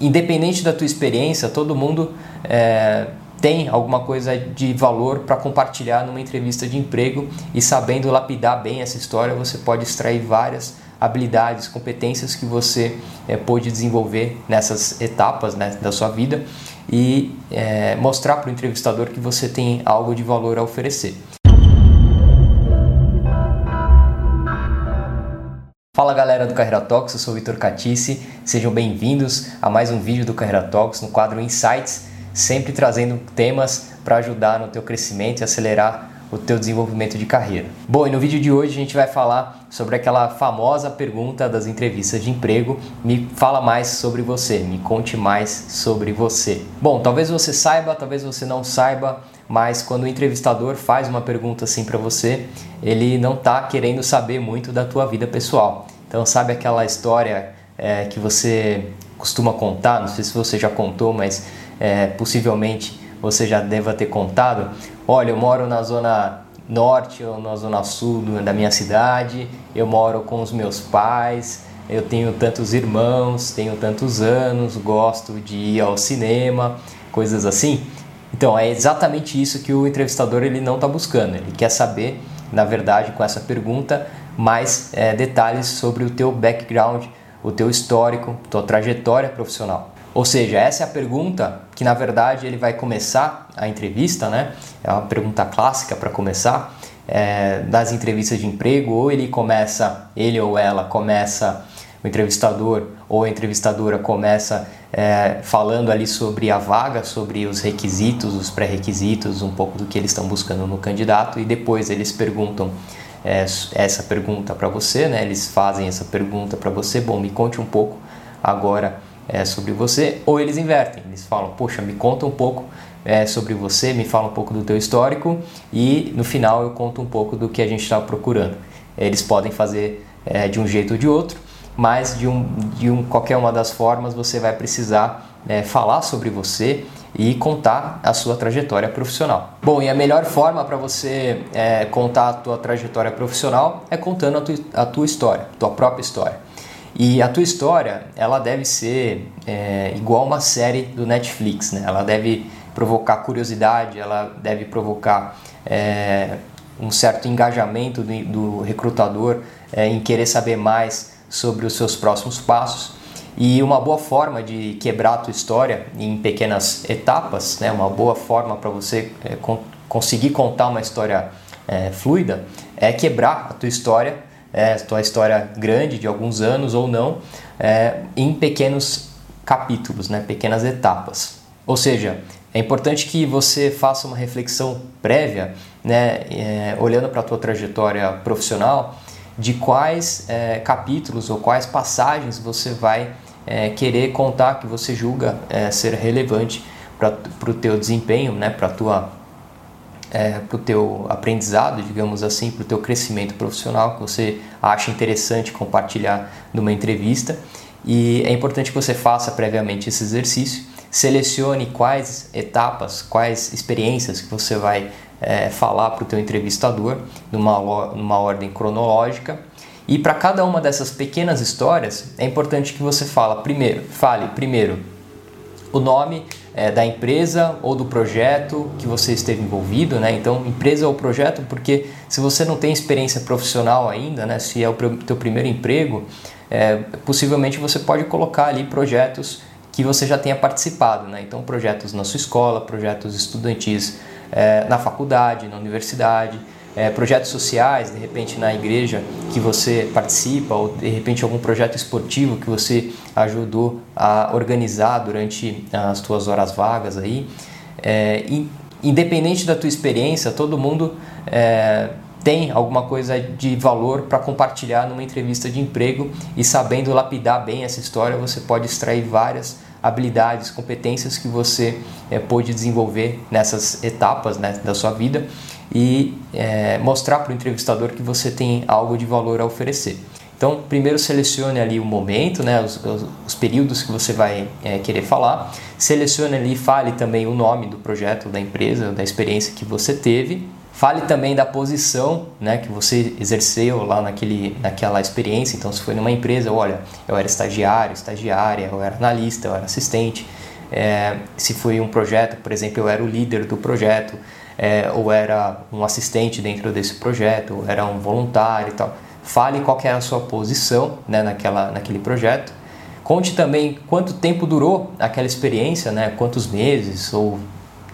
independente da tua experiência, todo mundo é, tem alguma coisa de valor para compartilhar numa entrevista de emprego e sabendo lapidar bem essa história, você pode extrair várias habilidades, competências que você é, pôde desenvolver nessas etapas né, da sua vida e é, mostrar para o entrevistador que você tem algo de valor a oferecer. Fala galera do Carreira Talks, eu sou o Vitor Catice, sejam bem-vindos a mais um vídeo do Carreira Talks no quadro Insights, sempre trazendo temas para ajudar no teu crescimento e acelerar o teu desenvolvimento de carreira. Bom, e no vídeo de hoje a gente vai falar sobre aquela famosa pergunta das entrevistas de emprego, me fala mais sobre você, me conte mais sobre você. Bom, talvez você saiba, talvez você não saiba, mas quando o entrevistador faz uma pergunta assim para você, ele não está querendo saber muito da tua vida pessoal. Então, sabe aquela história é, que você costuma contar? Não sei se você já contou, mas é, possivelmente você já deva ter contado. Olha, eu moro na zona norte ou na zona sul da minha cidade, eu moro com os meus pais, eu tenho tantos irmãos, tenho tantos anos, gosto de ir ao cinema, coisas assim. Então, é exatamente isso que o entrevistador ele não está buscando. Ele quer saber, na verdade, com essa pergunta, mais é, detalhes sobre o teu background, o teu histórico, tua trajetória profissional. Ou seja, essa é a pergunta que na verdade ele vai começar a entrevista, né? É uma pergunta clássica para começar é, das entrevistas de emprego. Ou ele começa, ele ou ela começa, o entrevistador ou a entrevistadora começa é, falando ali sobre a vaga, sobre os requisitos, os pré-requisitos, um pouco do que eles estão buscando no candidato e depois eles perguntam é, essa pergunta para você, né? Eles fazem essa pergunta para você. Bom, me conte um pouco agora é, sobre você, ou eles invertem, eles falam, poxa, me conta um pouco é, sobre você, me fala um pouco do teu histórico e no final eu conto um pouco do que a gente está procurando. Eles podem fazer é, de um jeito ou de outro, mas de, um, de um, qualquer uma das formas você vai precisar é, falar sobre você e contar a sua trajetória profissional. Bom, e a melhor forma para você é, contar a tua trajetória profissional é contando a tua, a tua história, tua própria história. E a tua história, ela deve ser é, igual uma série do Netflix, né? Ela deve provocar curiosidade, ela deve provocar é, um certo engajamento do, do recrutador é, em querer saber mais sobre os seus próximos passos. E uma boa forma de quebrar a tua história em pequenas etapas, né? uma boa forma para você é, con conseguir contar uma história é, fluida, é quebrar a tua história é, tua história grande de alguns anos ou não, em pequenos capítulos, né, pequenas etapas. Ou seja, é importante que você faça uma reflexão prévia, né, olhando para a tua trajetória profissional, de quais é, capítulos ou quais passagens você vai é, querer contar que você julga é, ser relevante para o teu desempenho, né, para tua é, para o teu aprendizado, digamos assim, para o teu crescimento profissional, que você acha interessante compartilhar numa entrevista. E é importante que você faça previamente esse exercício, selecione quais etapas, quais experiências que você vai é, falar para o teu entrevistador, numa, numa ordem cronológica. E para cada uma dessas pequenas histórias, é importante que você fala primeiro, fale primeiro o nome é, da empresa ou do projeto que você esteve envolvido, né? Então, empresa ou projeto, porque se você não tem experiência profissional ainda, né? Se é o teu primeiro emprego, é, possivelmente você pode colocar ali projetos que você já tenha participado, né? Então, projetos na sua escola, projetos estudantis é, na faculdade, na universidade, é, projetos sociais, de repente na igreja que você participa, ou de repente algum projeto esportivo que você ajudou a organizar durante as tuas horas vagas aí. É, independente da tua experiência, todo mundo é, tem alguma coisa de valor para compartilhar numa entrevista de emprego e sabendo lapidar bem essa história, você pode extrair várias habilidades, competências que você é, pôde desenvolver nessas etapas né, da sua vida e é, mostrar para o entrevistador que você tem algo de valor a oferecer. Então, primeiro selecione ali o momento, né, os, os, os períodos que você vai é, querer falar. Selecione ali e fale também o nome do projeto, da empresa, da experiência que você teve. Fale também da posição né, que você exerceu lá naquele, naquela experiência. Então, se foi numa empresa, olha, eu era estagiário, estagiária, eu era analista, eu era assistente. É, se foi um projeto, por exemplo, eu era o líder do projeto, é, ou era um assistente dentro desse projeto, ou era um voluntário e tal. Fale qual é a sua posição né, naquela, naquele projeto. Conte também quanto tempo durou aquela experiência, né, quantos meses ou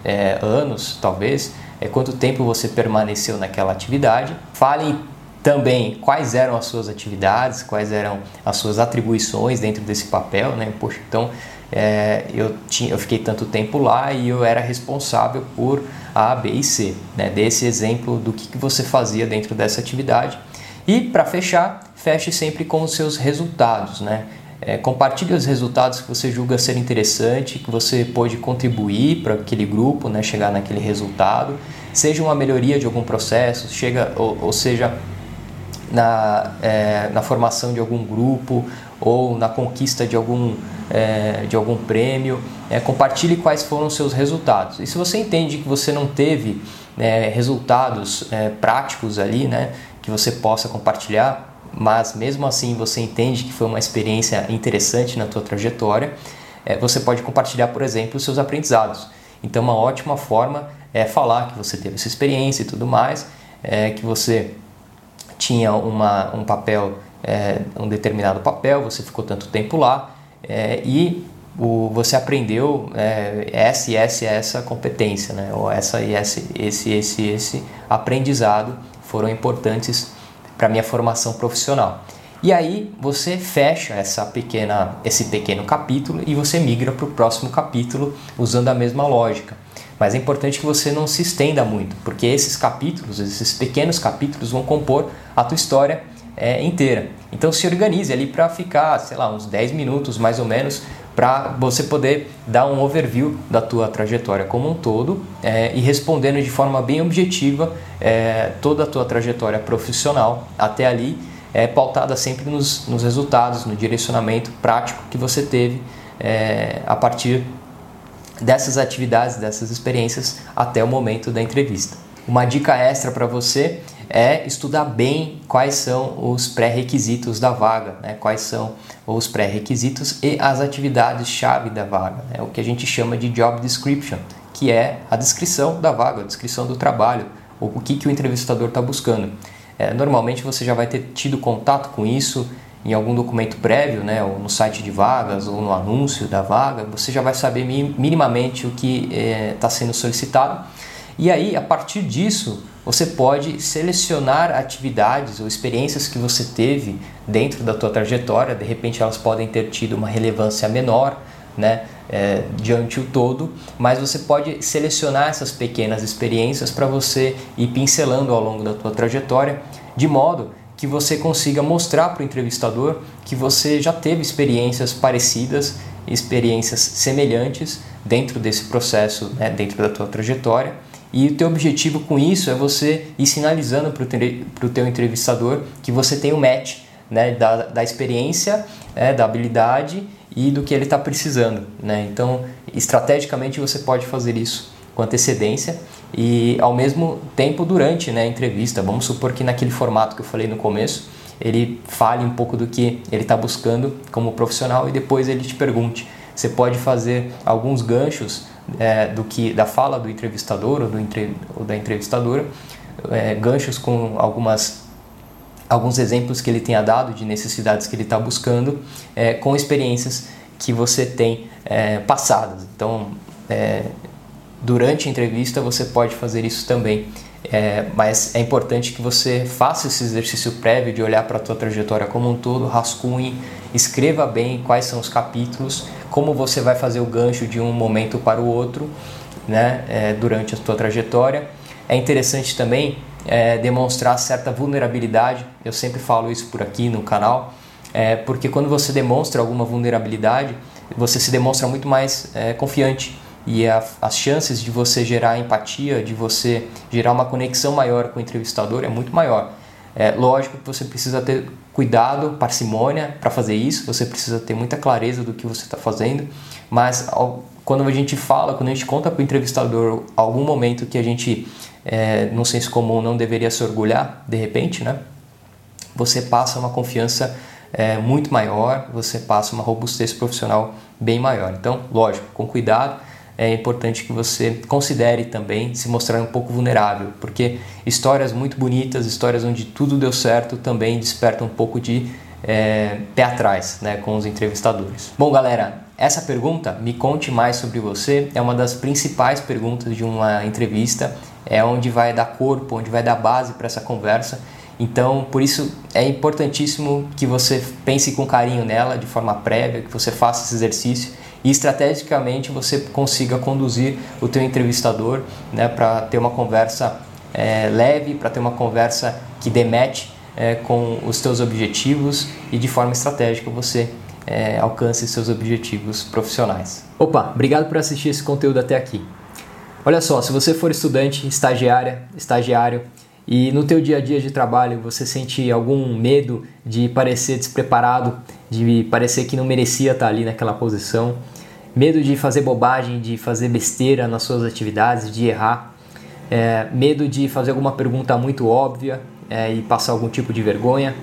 é, anos, talvez é, quanto tempo você permaneceu naquela atividade. Fale também quais eram as suas atividades, quais eram as suas atribuições dentro desse papel, né? Poxa, então é, eu, tinha, eu fiquei tanto tempo lá e eu era responsável por A, B e C, né? Desse exemplo do que, que você fazia dentro dessa atividade. E para fechar, feche sempre com os seus resultados, né? É, compartilhe os resultados que você julga ser interessante, que você pode contribuir para aquele grupo, né, chegar naquele resultado, seja uma melhoria de algum processo, chega, ou, ou seja, na, é, na formação de algum grupo ou na conquista de algum, é, de algum prêmio. É, compartilhe quais foram os seus resultados. E se você entende que você não teve é, resultados é, práticos ali, né, que você possa compartilhar, mas mesmo assim você entende que foi uma experiência interessante na tua trajetória, é, você pode compartilhar, por exemplo, os seus aprendizados. Então, uma ótima forma é falar que você teve essa experiência e tudo mais, é, que você tinha uma, um papel, é, um determinado papel, você ficou tanto tempo lá e o, você aprendeu é, essa e essa essa competência, né? ou essa e esse, esse, esse, esse aprendizado foram importantes para minha formação profissional. E aí você fecha essa pequena, esse pequeno capítulo e você migra para o próximo capítulo usando a mesma lógica. Mas é importante que você não se estenda muito, porque esses capítulos, esses pequenos capítulos vão compor a tua história é, inteira. Então se organize ali para ficar, sei lá, uns 10 minutos mais ou menos para você poder dar um overview da tua trajetória como um todo é, e respondendo de forma bem objetiva é, toda a tua trajetória profissional até ali, é, pautada sempre nos, nos resultados, no direcionamento prático que você teve é, a partir dessas atividades, dessas experiências até o momento da entrevista. Uma dica extra para você é estudar bem quais são os pré-requisitos da vaga, né? quais são os pré-requisitos e as atividades-chave da vaga, né? o que a gente chama de job description, que é a descrição da vaga, a descrição do trabalho, o que, que o entrevistador está buscando. É, normalmente você já vai ter tido contato com isso em algum documento prévio, né, ou no site de vagas, ou no anúncio da vaga, você já vai saber minimamente o que está é, sendo solicitado. E aí, a partir disso, você pode selecionar atividades ou experiências que você teve dentro da tua trajetória. De repente, elas podem ter tido uma relevância menor, né, é, diante o todo, mas você pode selecionar essas pequenas experiências para você ir pincelando ao longo da tua trajetória, de modo que você consiga mostrar para o entrevistador que você já teve experiências parecidas, experiências semelhantes dentro desse processo, né, dentro da tua trajetória. E o teu objetivo com isso é você ir sinalizando para o teu entrevistador que você tem o um match né, da, da experiência, né, da habilidade e do que ele está precisando. Né? Então, estrategicamente você pode fazer isso com antecedência e ao mesmo tempo durante né, a entrevista. Vamos supor que naquele formato que eu falei no começo, ele fale um pouco do que ele está buscando como profissional e depois ele te pergunte. Você pode fazer alguns ganchos é, do que da fala do entrevistador ou, do entre, ou da entrevistadora, é, ganchos com algumas alguns exemplos que ele tenha dado de necessidades que ele está buscando, é, com experiências que você tem é, passadas. Então, é, durante a entrevista você pode fazer isso também. É, mas é importante que você faça esse exercício prévio de olhar para a tua trajetória como um todo, rascunhe, escreva bem quais são os capítulos, como você vai fazer o gancho de um momento para o outro né, é, durante a tua trajetória. É interessante também é, demonstrar certa vulnerabilidade, eu sempre falo isso por aqui no canal, é, porque quando você demonstra alguma vulnerabilidade, você se demonstra muito mais é, confiante e a, as chances de você gerar empatia, de você gerar uma conexão maior com o entrevistador é muito maior. É lógico que você precisa ter cuidado, parcimônia para fazer isso, você precisa ter muita clareza do que você está fazendo, mas ao, quando a gente fala, quando a gente conta para o entrevistador algum momento que a gente, é, no senso comum, não deveria se orgulhar, de repente, né? Você passa uma confiança é, muito maior, você passa uma robustez profissional bem maior. Então, lógico, com cuidado, é importante que você considere também se mostrar um pouco vulnerável, porque histórias muito bonitas, histórias onde tudo deu certo, também despertam um pouco de é, pé atrás né, com os entrevistadores. Bom, galera, essa pergunta, me conte mais sobre você, é uma das principais perguntas de uma entrevista, é onde vai dar corpo, onde vai dar base para essa conversa. Então, por isso é importantíssimo que você pense com carinho nela de forma prévia, que você faça esse exercício e estrategicamente você consiga conduzir o teu entrevistador né, para ter uma conversa é, leve, para ter uma conversa que demete é, com os teus objetivos e de forma estratégica você é, alcance seus objetivos profissionais. Opa, obrigado por assistir esse conteúdo até aqui. Olha só, se você for estudante, estagiária, estagiário e no teu dia a dia de trabalho você sente algum medo de parecer despreparado, de parecer que não merecia estar ali naquela posição, medo de fazer bobagem, de fazer besteira nas suas atividades, de errar, é, medo de fazer alguma pergunta muito óbvia é, e passar algum tipo de vergonha,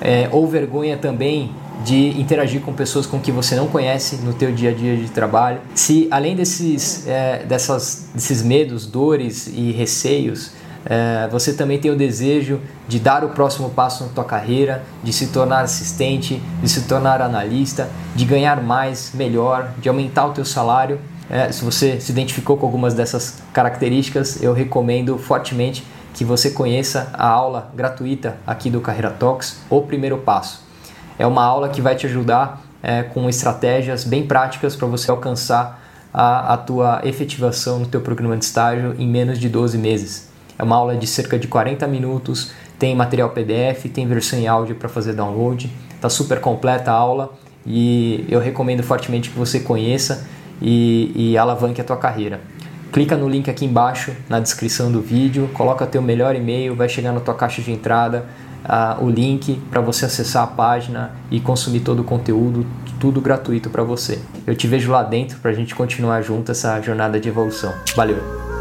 é, ou vergonha também de interagir com pessoas com que você não conhece no teu dia a dia de trabalho. Se além desses, é, dessas, desses medos, dores e receios, é, você também tem o desejo de dar o próximo passo na tua carreira, de se tornar assistente, de se tornar analista, de ganhar mais, melhor, de aumentar o teu salário. É, se você se identificou com algumas dessas características, eu recomendo fortemente que você conheça a aula gratuita aqui do Carreira Talks, o primeiro passo. É uma aula que vai te ajudar é, com estratégias bem práticas para você alcançar a, a tua efetivação no teu programa de estágio em menos de 12 meses. É uma aula de cerca de 40 minutos, tem material PDF, tem versão em áudio para fazer download. Está super completa a aula e eu recomendo fortemente que você conheça e, e alavanque a tua carreira. Clica no link aqui embaixo na descrição do vídeo, coloca teu melhor e-mail, vai chegar na tua caixa de entrada uh, o link para você acessar a página e consumir todo o conteúdo, tudo gratuito para você. Eu te vejo lá dentro para a gente continuar junto essa jornada de evolução. Valeu!